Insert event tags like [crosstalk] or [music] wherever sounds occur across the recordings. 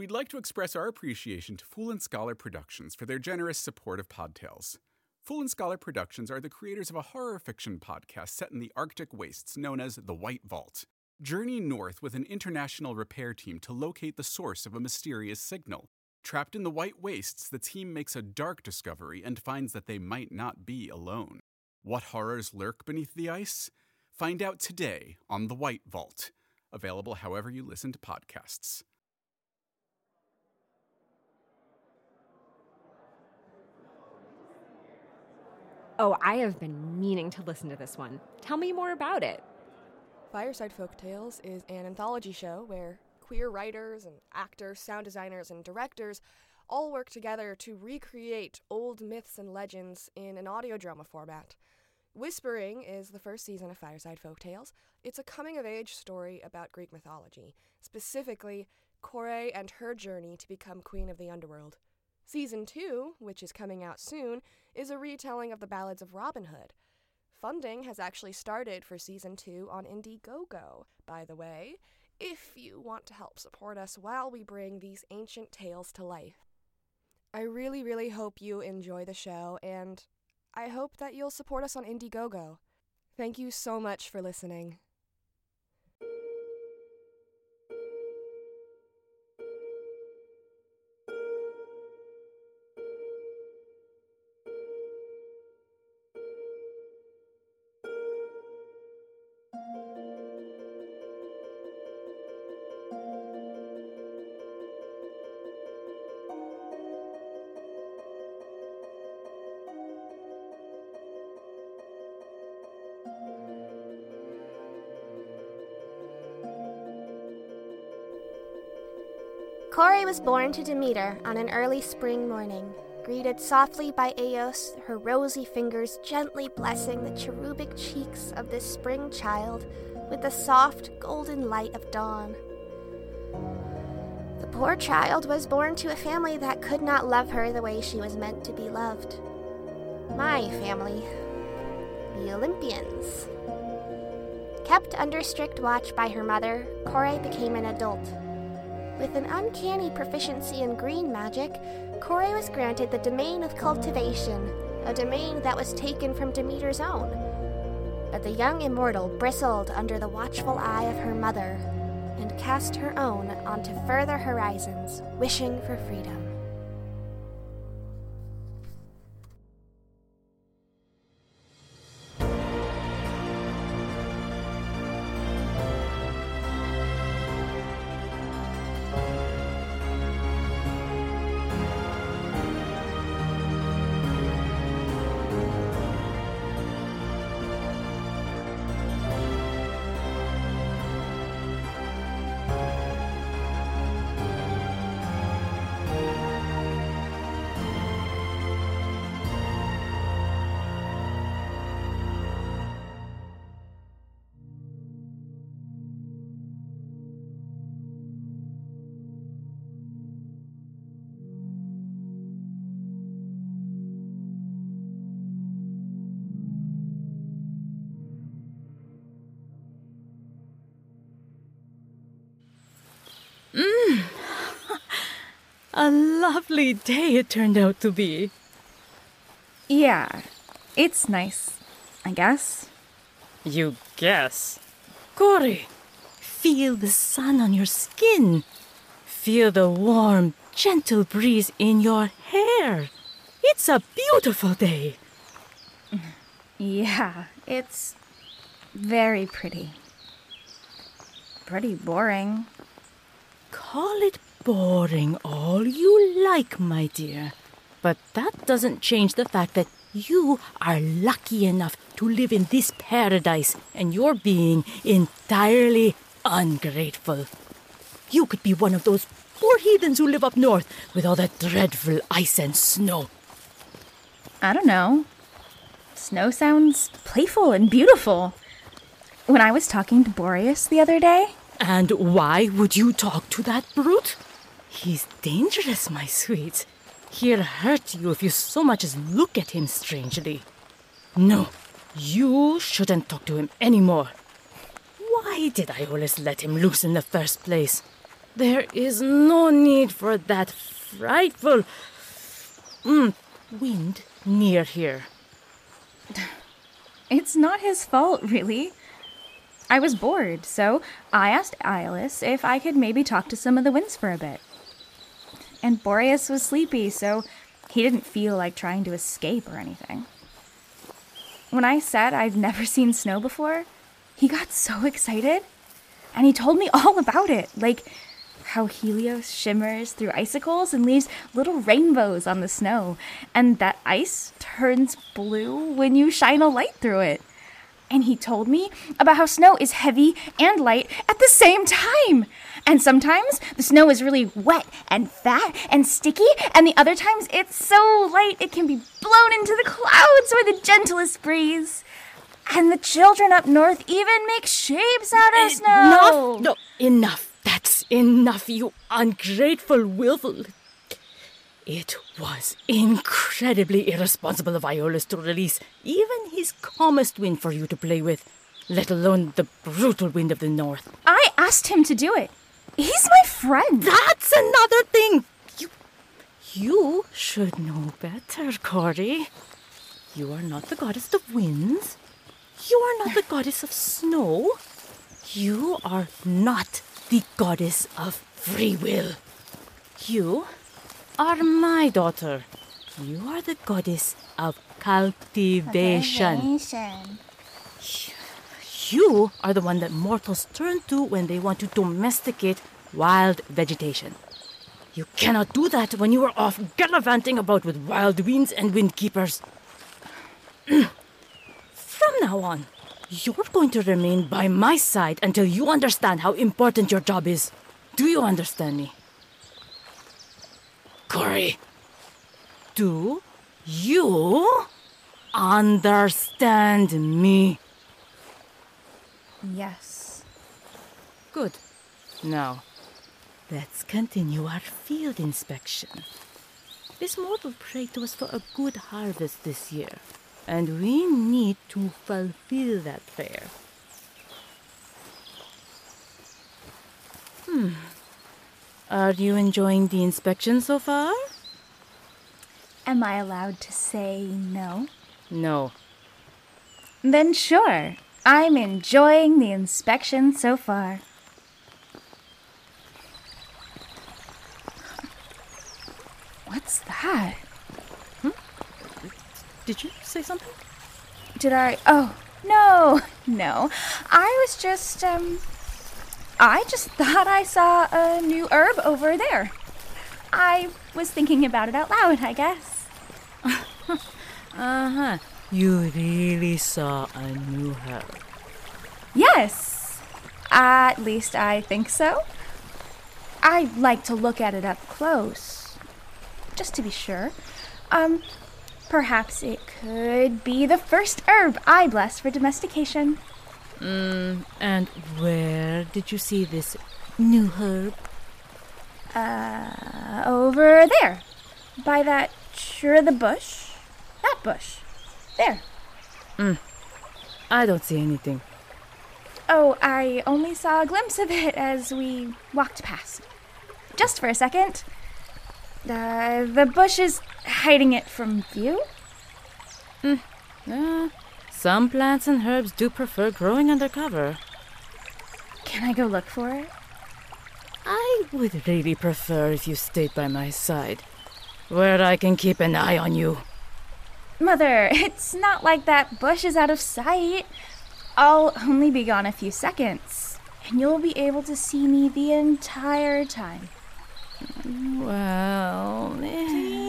We'd like to express our appreciation to Fool and Scholar Productions for their generous support of Podtales. Fool and Scholar Productions are the creators of a horror fiction podcast set in the Arctic wastes known as The White Vault. Journey north with an international repair team to locate the source of a mysterious signal. Trapped in the White Wastes, the team makes a dark discovery and finds that they might not be alone. What horrors lurk beneath the ice? Find out today on The White Vault, available however you listen to podcasts. Oh, I have been meaning to listen to this one. Tell me more about it. Fireside Folk Tales is an anthology show where queer writers and actors, sound designers, and directors all work together to recreate old myths and legends in an audio drama format. Whispering is the first season of Fireside Folk Tales. It's a coming of age story about Greek mythology, specifically Kore and her journey to become queen of the underworld. Season 2, which is coming out soon, is a retelling of the ballads of Robin Hood. Funding has actually started for season 2 on Indiegogo, by the way, if you want to help support us while we bring these ancient tales to life. I really, really hope you enjoy the show, and I hope that you'll support us on Indiegogo. Thank you so much for listening. Kore was born to Demeter on an early spring morning, greeted softly by Eos, her rosy fingers gently blessing the cherubic cheeks of this spring child with the soft golden light of dawn. The poor child was born to a family that could not love her the way she was meant to be loved. My family, the Olympians. Kept under strict watch by her mother, Kore became an adult. With an uncanny proficiency in green magic, Kore was granted the domain of cultivation, a domain that was taken from Demeter's own. But the young immortal bristled under the watchful eye of her mother and cast her own onto further horizons, wishing for freedom. A lovely day it turned out to be. Yeah, it's nice, I guess. You guess. Kore, feel the sun on your skin. Feel the warm, gentle breeze in your hair. It's a beautiful day. Yeah, it's very pretty. Pretty boring. Call it boring all you like, my dear. But that doesn't change the fact that you are lucky enough to live in this paradise and you're being entirely ungrateful. You could be one of those poor heathens who live up north with all that dreadful ice and snow. I don't know. Snow sounds playful and beautiful. When I was talking to Boreas the other day, And why would you talk to that brute? He's dangerous, my sweet. He'll hurt you if you so much as look at him strangely. No, you shouldn't talk to him anymore. Why did I always let him loose in the first place? There is no need for that frightful mm, wind near here. [sighs] It's not his fault, really. I was bored, so I asked Aeolus if I could maybe talk to some of the winds for a bit. And Boreas was sleepy, so he didn't feel like trying to escape or anything. When I said I've never [laughs] seen snow before, he got so excited. And he told me [laughs] all about it, like how Helios shimmers through icicles and leaves little rainbows on the snow, and that ice turns blue when you shine a light through it. And he told me about how snow is heavy and light at the same time. And sometimes the snow is really wet and fat and sticky, and the other times it's so light it can be blown into the clouds by the gentlest breeze. And the children up north even make shapes out of snow. Enough! No, enough. That's enough, you ungrateful, willful. It was incredibly irresponsible of Aeolus to release even his calmest wind for you to play with, let alone the brutal wind of the north. I asked him to do it. He's my friend. That's another thing. You, you should know better, Kore. You are not the goddess of winds. You are not the goddess of snow. You are not the goddess of free will. You are my daughter. You are the goddess of cultivation. You are the one that mortals turn to when they want to domesticate wild vegetation. You cannot do that when you are off gallivanting about with wild winds and wind keepers. [clears throat] From now on, you're going to remain by my side until you understand how important your job is. Do you understand me? Kore, do you understand me? Yes. Good. Now, let's continue our field inspection. This mortal prayed to us for a good harvest this year, and we need to fulfill that prayer. Hmm. Are you enjoying the inspection so far? Am I allowed to say no? No. Then sure. I'm enjoying the inspection so far. What's that? Did you say something? Did I? Oh, no, [laughs] no. I was just, um. I just thought I saw a new herb over there. I was thinking about it out loud, I guess. [laughs] Uh huh. You really saw a new herb. Yes. At least I think so. I like to look at it up close, just to be sure. Um, perhaps it could be the first herb I bless for domestication. Mm, and where did you see this new herb? Uh, over there, by that of the bush. That bush. There. I don't see anything. Oh, I only saw a glimpse of it as we walked past. Just for a second. Uh, the bush is hiding it from view. Uh, some plants and herbs do prefer growing under cover. Can I go look for it? I would really prefer if you stayed by my side, where I can keep an eye on you. Mother, it's not like that bush is out of sight. I'll only be gone a few seconds, and you'll be able to see me the entire time. Well, Please.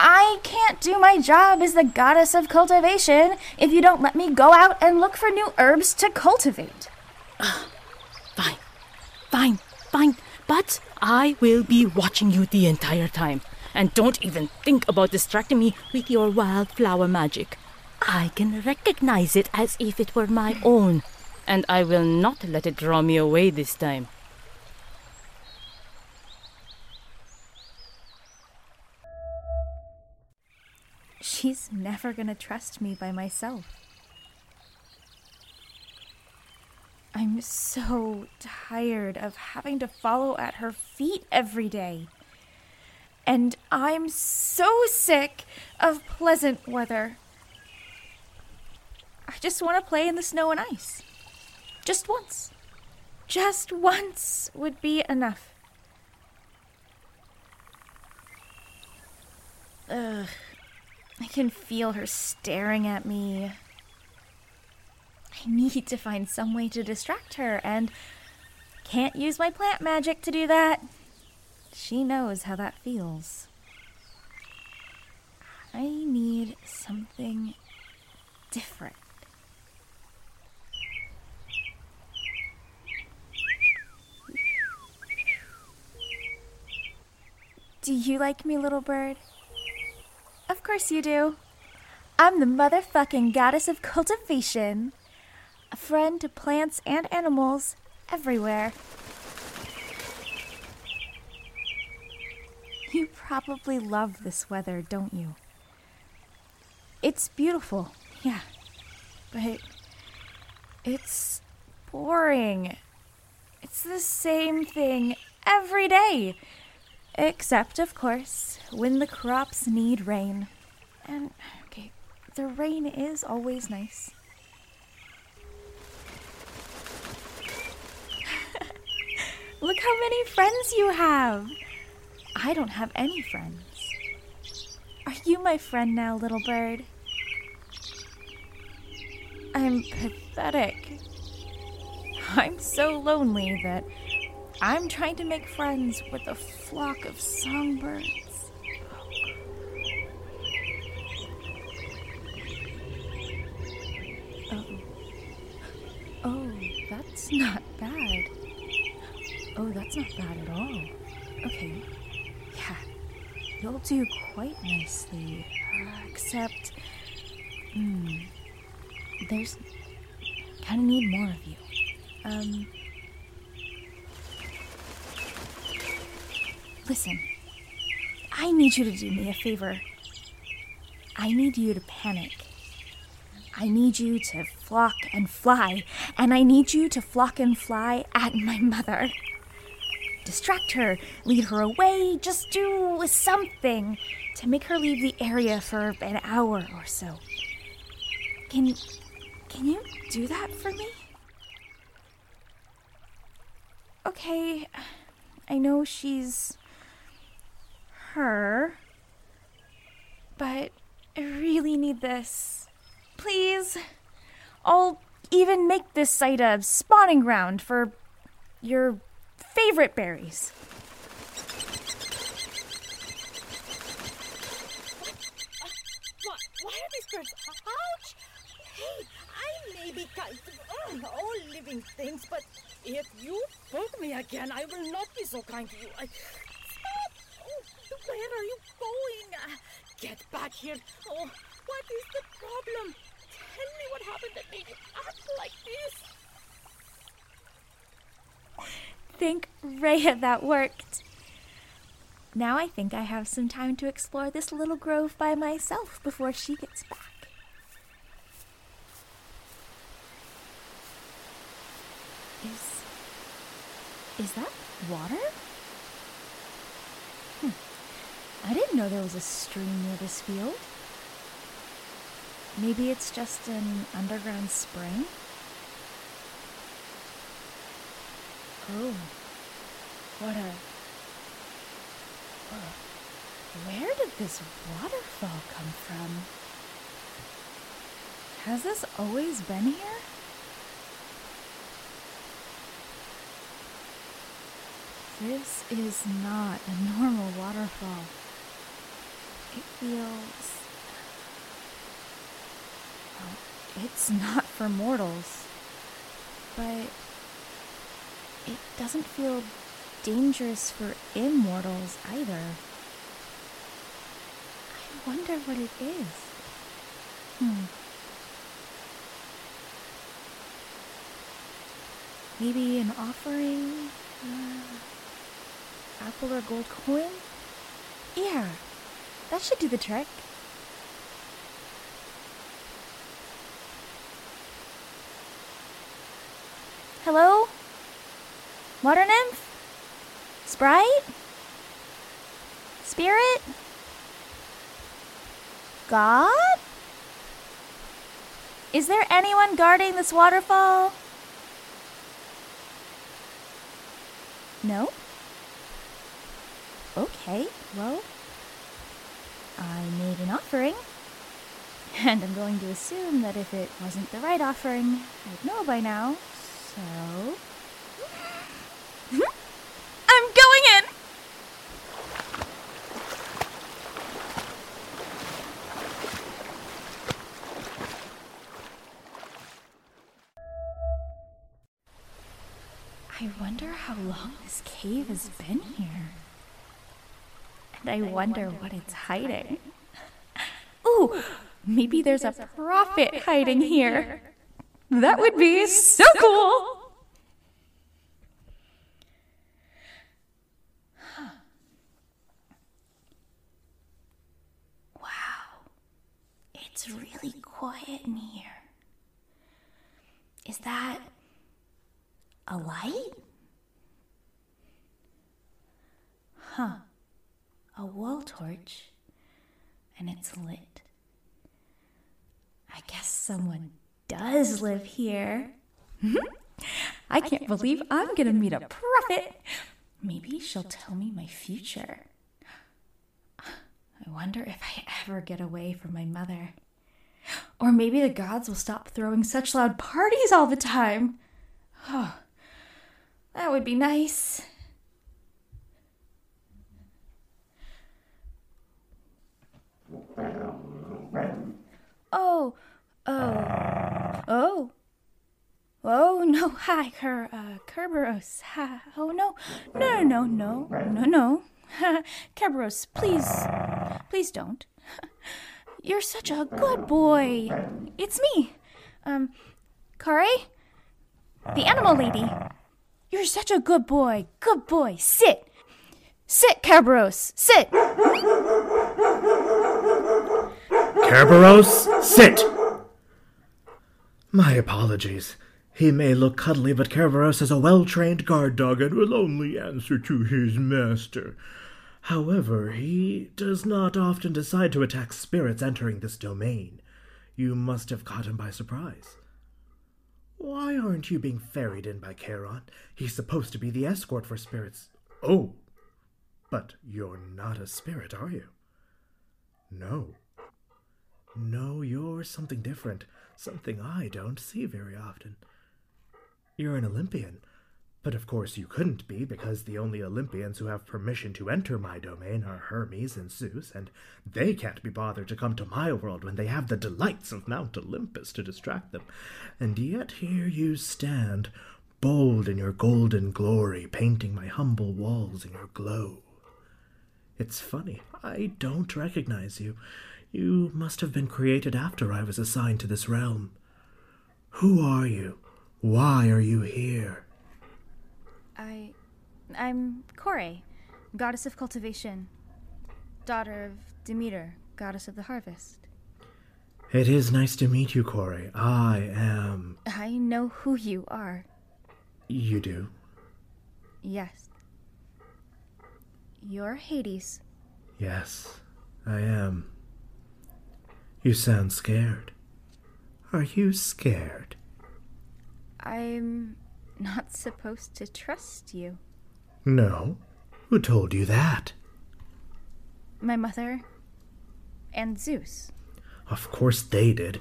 I can't do my job as the goddess of cultivation if you don't let me go out and look for new herbs to cultivate. fine, fine, fine. But I will be watching you the entire time. And don't even think about distracting me with your wildflower magic. I can recognize it as if it were my own. And I will not let it draw me away this time. She's never gonna trust me by myself. I'm so tired of having to follow at her feet every day. And I'm so sick of pleasant weather. I just want to play in the snow and ice. Just once. Just once would be enough. Ugh. I can feel her staring at me. I need to find some way to distract her, and can't use my plant magic to do that. She knows how that feels. I need something different. Do you like me, little bird? Of course you do. I'm the motherfucking goddess of cultivation, a friend to plants and animals everywhere. You probably love this weather, don't you? It's beautiful, yeah, but it's boring. It's the same thing every day. Except, of course, when the crops need rain. And, okay, the rain is always nice. [laughs] Look how many friends you have! I don't have any friends. Are you my friend now, little bird? I'm pathetic. I'm so lonely that I'm trying to make friends with a flock of songbirds. Oh. Oh, that's not bad. Oh, that's not bad at all. Okay. Yeah. You'll do quite nicely. Uh, except. Hmm. There's. Kinda need more of you. Um. Listen, I need you to do me a favor. I need you to panic. I need you to flock and fly, and I need you to flock and fly at my mother. Distract her, lead her away, just do something to make her leave the area for an hour or so. Can can you do that for me? Okay, I know she's her. But I really need this. Please. I'll even make this site a spawning ground for your favorite berries. Why are these birds? Ouch! Hey, I may be kind to uh, all living things, but if you poke me again, I will not be so kind to you. I, where are you going? Uh, get back here. Oh, what is the problem? Tell me what happened that made you act like this. Think, Rhea, that worked. Now I think I have some time to explore this little grove by myself before she gets back. Is. Is that water? Hmm. I didn't know there was a stream near this field. Maybe it's just an underground spring? Oh, what a. Where did this waterfall come from? Has this always been here? This is not a [laughs] normal waterfall. It feels. Well, it's not for mortals, but it doesn't feel dangerous for immortals either. I wonder what it is. Hmm. Maybe an offering? Uh, apple or gold coin? Yeah, that should do the trick. Hello? Water nymph? Sprite? Spirit? God? Is there anyone guarding this waterfall? No? Okay, well, I made an offering. [laughs] And I'm going to assume that if it wasn't the right offering, I'd know by now. So. I'm going in! I wonder how long this cave has been here. And I wonder what it's hiding. [laughs] Ooh, maybe there's a prophet hiding here. That would be so cool. Wow, it's really quiet in here. Is that a light? Huh. A wall torch. And it's lit. I guess someone does live here. [laughs] I can't believe I'm gonna meet a prophet. Maybe she'll tell me my future. I wonder if I ever get away from my mother. Or maybe the gods will stop throwing such loud parties all the time. Oh, [sighs] that would be nice. Oh, oh, oh. Oh, no, [laughs] hi, Ker, uh, Kerberos. Hi. Oh, no, no, no, no, no, no. [laughs] Kerberos, please, please don't. [laughs] You're such a good boy. It's me, um, Kare? The animal lady. You're such a good boy. Good boy. Sit. Sit, Kerberos. Sit. Kerberos, sit! My apologies. He may look cuddly, but Kerberos is a well trained guard dog and will only answer to his master. However, he does not often decide to attack spirits entering this domain. You must have caught him by surprise. Why aren't you being ferried in by Charon? He's supposed to be the escort for spirits. Oh, but you're not a spirit, are you? No. No, you're something different, something I don't see very often. You're an Olympian, but of course you couldn't be because the only Olympians who have permission to enter my domain are Hermes and Zeus, and they can't be bothered to come to my world when they have the delights of Mount Olympus to distract them. And yet here you stand, bold in your golden glory, painting my humble walls in your glow. It's funny, I don't recognize you. You must have been created after I was assigned to this realm. Who are you? Why are you here? I. I'm Kore, goddess of cultivation, daughter of Demeter, goddess of the harvest. It is nice to meet you, Kore. I am. I know who you are. You do? Yes. You're Hades. Yes, I am. You sound scared. Are you scared? I'm not supposed to trust you. No. Who told you that? My mother and Zeus. Of course they did.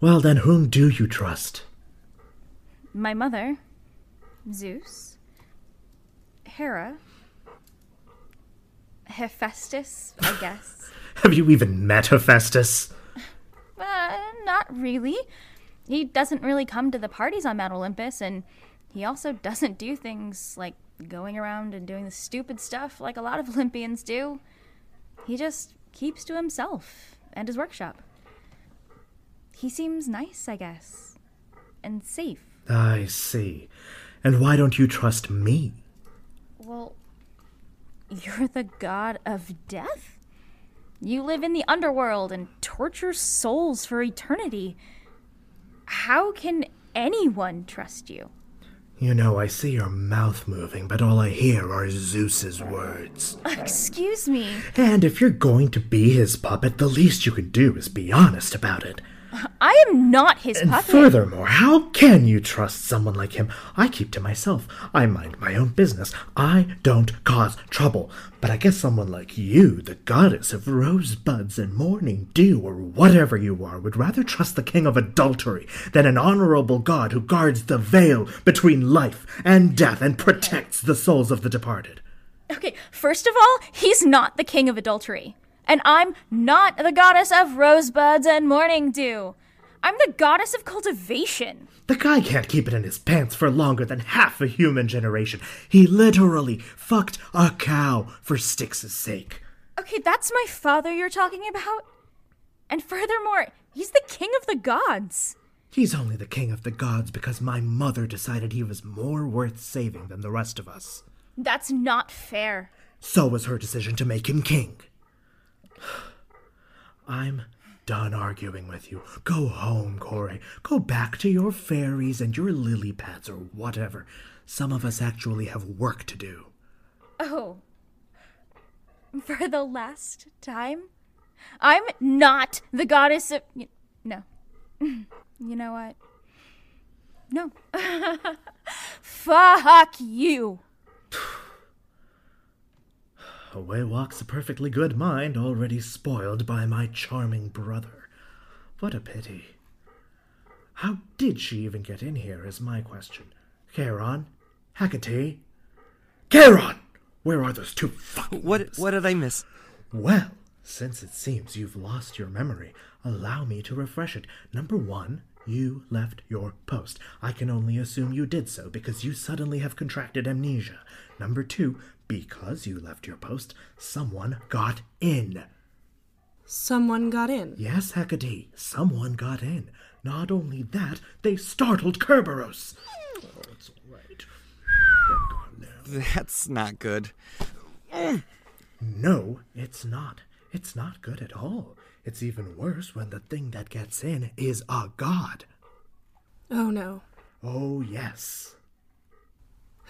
Well, then, whom do you trust? My mother, Zeus, Hera, Hephaestus, I guess. [laughs] Have you even met Hephaestus? Really. He doesn't really come to the parties on Mount Olympus, and he also [laughs] doesn't do things like going around and doing the stupid stuff like a lot of [laughs] Olympians do. He just keeps to himself and his workshop. He seems nice, I guess, and safe. I see. And why don't you trust me? Well, [laughs] you're the god of death? You live in the underworld and torture souls for eternity. How can anyone trust you? You know, I see your mouth moving, but all I hear are Zeus's words. [laughs] Excuse me. And if you're going to be his puppet, the least you can do is be honest about it. I am not his And puppet. furthermore, how can you trust someone like him? I keep to myself. I mind my own business. I don't cause trouble. But I guess someone like you, the goddess of rosebuds and morning dew, or whatever you are, would rather trust the king of adultery than an honorable god who guards the veil between life and death and protects the souls of the departed. Okay, first of all, he's not the king of adultery. And I'm not the goddess of rosebuds and morning dew. I'm the goddess of cultivation. The guy can't keep it in his pants for longer than half a human generation. He literally fucked a cow for Styx's sake. Okay, that's my father you're talking about. And furthermore, he's the king of the gods. He's only the king of the gods because my mother decided he was more worth saving than the rest of us. That's not fair. So was her decision to make him king. I'm done arguing with you. Go home, Kore. Go back to your fairies and your lily pads or whatever. Some of us actually have work to do. Oh. For the last time? I'm not the goddess of. No. [laughs] You know what? No. [laughs] Fuck you. Away walks a perfectly good mind, already spoiled by my charming brother. What a pity. How did she even get in here, is my question. Charon? Hecate? Charon! Where are those two fucking What what did I miss? Well, since it seems you've lost your memory, allow me to refresh it. Number one, you left your post. I can only assume you did so because you suddenly have contracted amnesia. Number two, because you left your post, someone got in. Someone got in. Yes, Hecate, someone got in. Not only that, they startled Kerberos. Oh, it's all right. They're gone now. That's not good. No, it's not. It's not good at all. It's even worse when the thing that gets in is a god. Oh no. Oh, yes.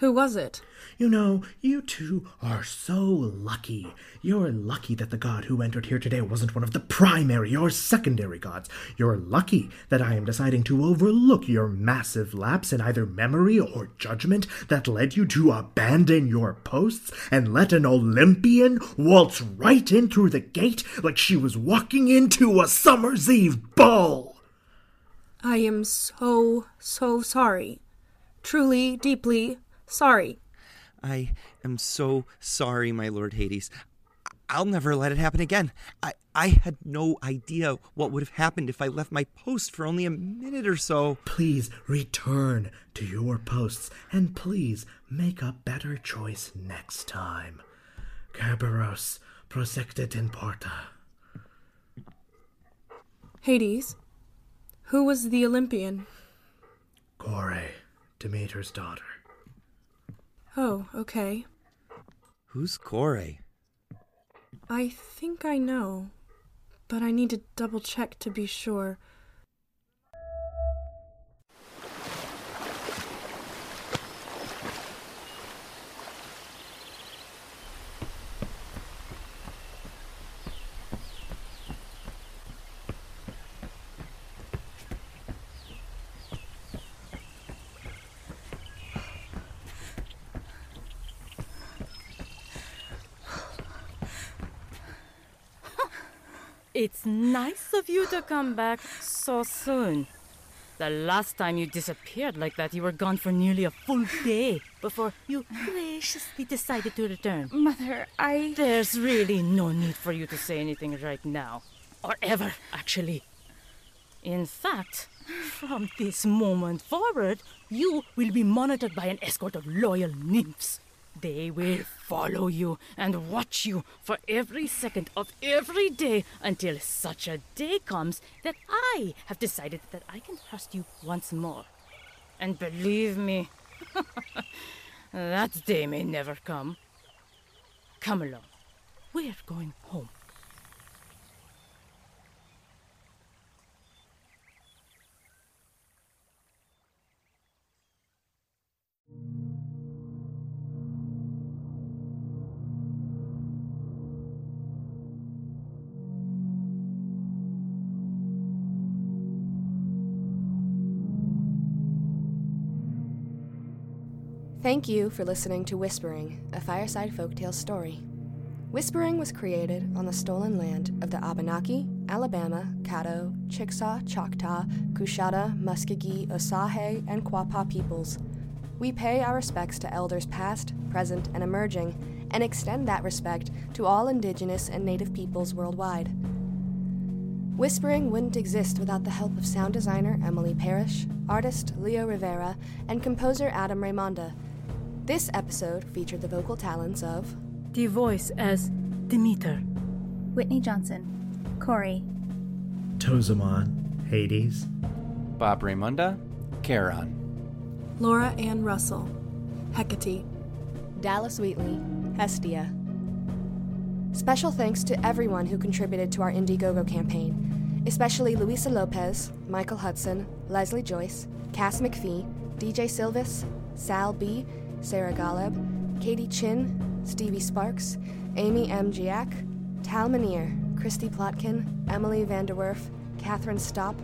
Who was it? You know, you two are so lucky. You're lucky that the god who entered here today wasn't one of the primary or secondary gods. You're lucky that I am deciding to overlook your massive lapse in either memory or judgment that led you to abandon your posts and let an Olympian waltz right in through the gate like she was walking into a summer's eve ball. I am so, so sorry. Truly, deeply sorry. I am so sorry, my Lord Hades. I'll never let it happen again. I, I had no idea what would have happened if I left my post for only a minute or so. Please return to your posts and please make a better choice next time. Kerberos, prosectet in porta. Hades, who was the Olympian? Kore, Demeter's daughter. Oh, okay. Who's Kore? I think I know, but I need to double check to be sure. It's nice of you to come back so soon. The last time you disappeared like that, you were gone for nearly a full day before you graciously decided to return. Mother, I. There's really no need for you to say anything right now. Or ever, actually. In fact, from this moment forward, you will be monitored by an escort of loyal nymphs. They will follow you and watch you for every second of every day until such a day comes that I have decided that I can trust you once more. And believe me, [laughs] that day may never come. Come along. We're going home. Thank you for listening to Whispering, a fireside folktale story. Whispering was created on the stolen land of the Abenaki, Alabama, Caddo, Chickasaw, Choctaw, Coushatta, Muskogee, Osage, and Quapaw peoples. We pay our respects to elders past, present, and emerging, and extend that respect to all Indigenous and Native peoples worldwide. Whispering wouldn't exist without the help of sound designer Emily Parrish, artist Leo Rivera, and composer Adam Raymonda. This episode featured the vocal talents of The voice as Demeter. Whitney Johnson, Kore, Tozamon, Hades, Bob Raymunda, Charon. Laura Ann Russell, Hecate, Dallas Wheatley, Hestia. Special thanks to everyone who contributed to our Indiegogo campaign, especially Luisa Lopez, Michael Hudson, Leslie Joyce, Cass McPhee, DJ Silvis, Sal B., Sarah Golub, Katie Chin, Stevie Sparks, Amy M. Giac, Tal Manier, Christy Plotkin, Emily Vanderwerf, Catherine Stopp,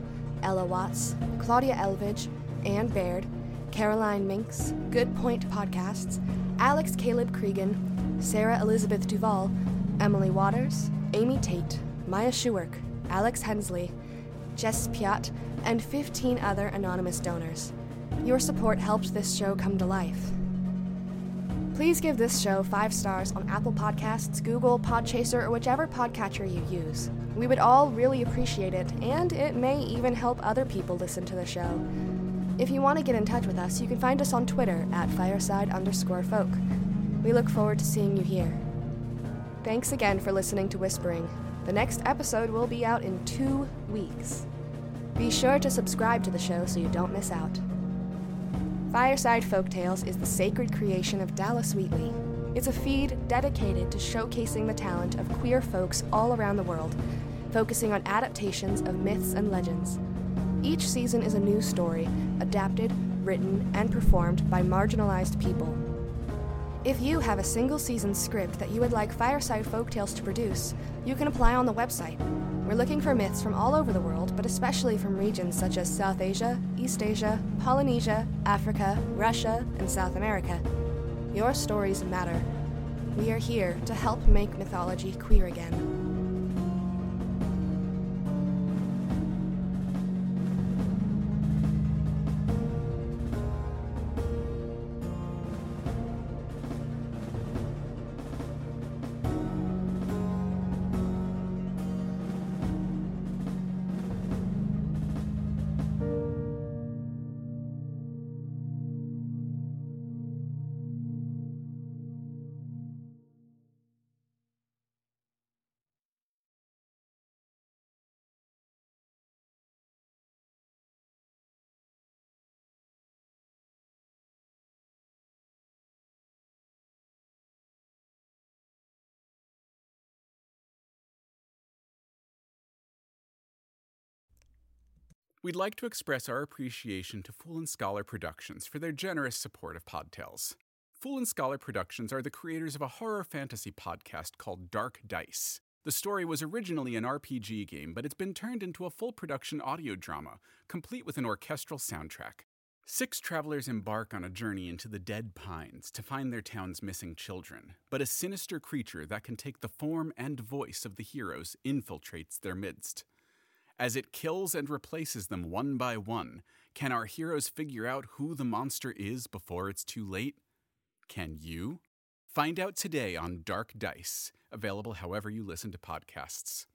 Ella Watts, Claudia Elvidge, Ann Baird, Caroline Minks, Good Point Podcasts, Alex Caleb Cregan, Sarah Elizabeth Duval, Emily Waters, Amy Tate, Maya Schuwerk, Alex Hensley, Jess Piat, and 15 other anonymous donors. Your support helped this show come to life. Please give this show five stars on Apple Podcasts, Google, Podchaser, or whichever podcatcher you use. We would all really appreciate it, and it may even help other people listen to the show. If you want to get in touch with us, you can find us on Twitter at fireside underscore folk. We look forward to seeing you here. Thanks again for listening to Whispering. The next episode will be out in two weeks. Be sure to subscribe to the show so you don't miss out. Fireside Folktales is the sacred creation of Dallas Wheatley. It's a feed dedicated to showcasing the talent of queer folks all around the world, focusing on adaptations of myths and legends. Each season is a new story, adapted, written, and performed by marginalized people. If you have a single season script that you would like Fireside Folktales to produce, you can apply on the website. We're looking for myths from all over the world, but especially from regions such as South Asia, East Asia, Polynesia, Africa, Russia, and South America. Your stories matter. We are here to help make mythology queer again. We'd like to express our appreciation to Fool and Scholar Productions for their generous support of Podtales. Fool and Scholar Productions are the creators of a horror fantasy podcast called Dark Dice. The story was originally an RPG game, but it's been turned into a full production audio drama, complete with an orchestral soundtrack. Six travelers embark on a journey into the Dead Pines to find their town's missing children, but a sinister creature that can take the form and voice of the heroes infiltrates their midst. As it kills and replaces them one by one, can our heroes figure out who the monster is before it's too late? Can you? Find out today on Dark Dice, available however you listen to podcasts.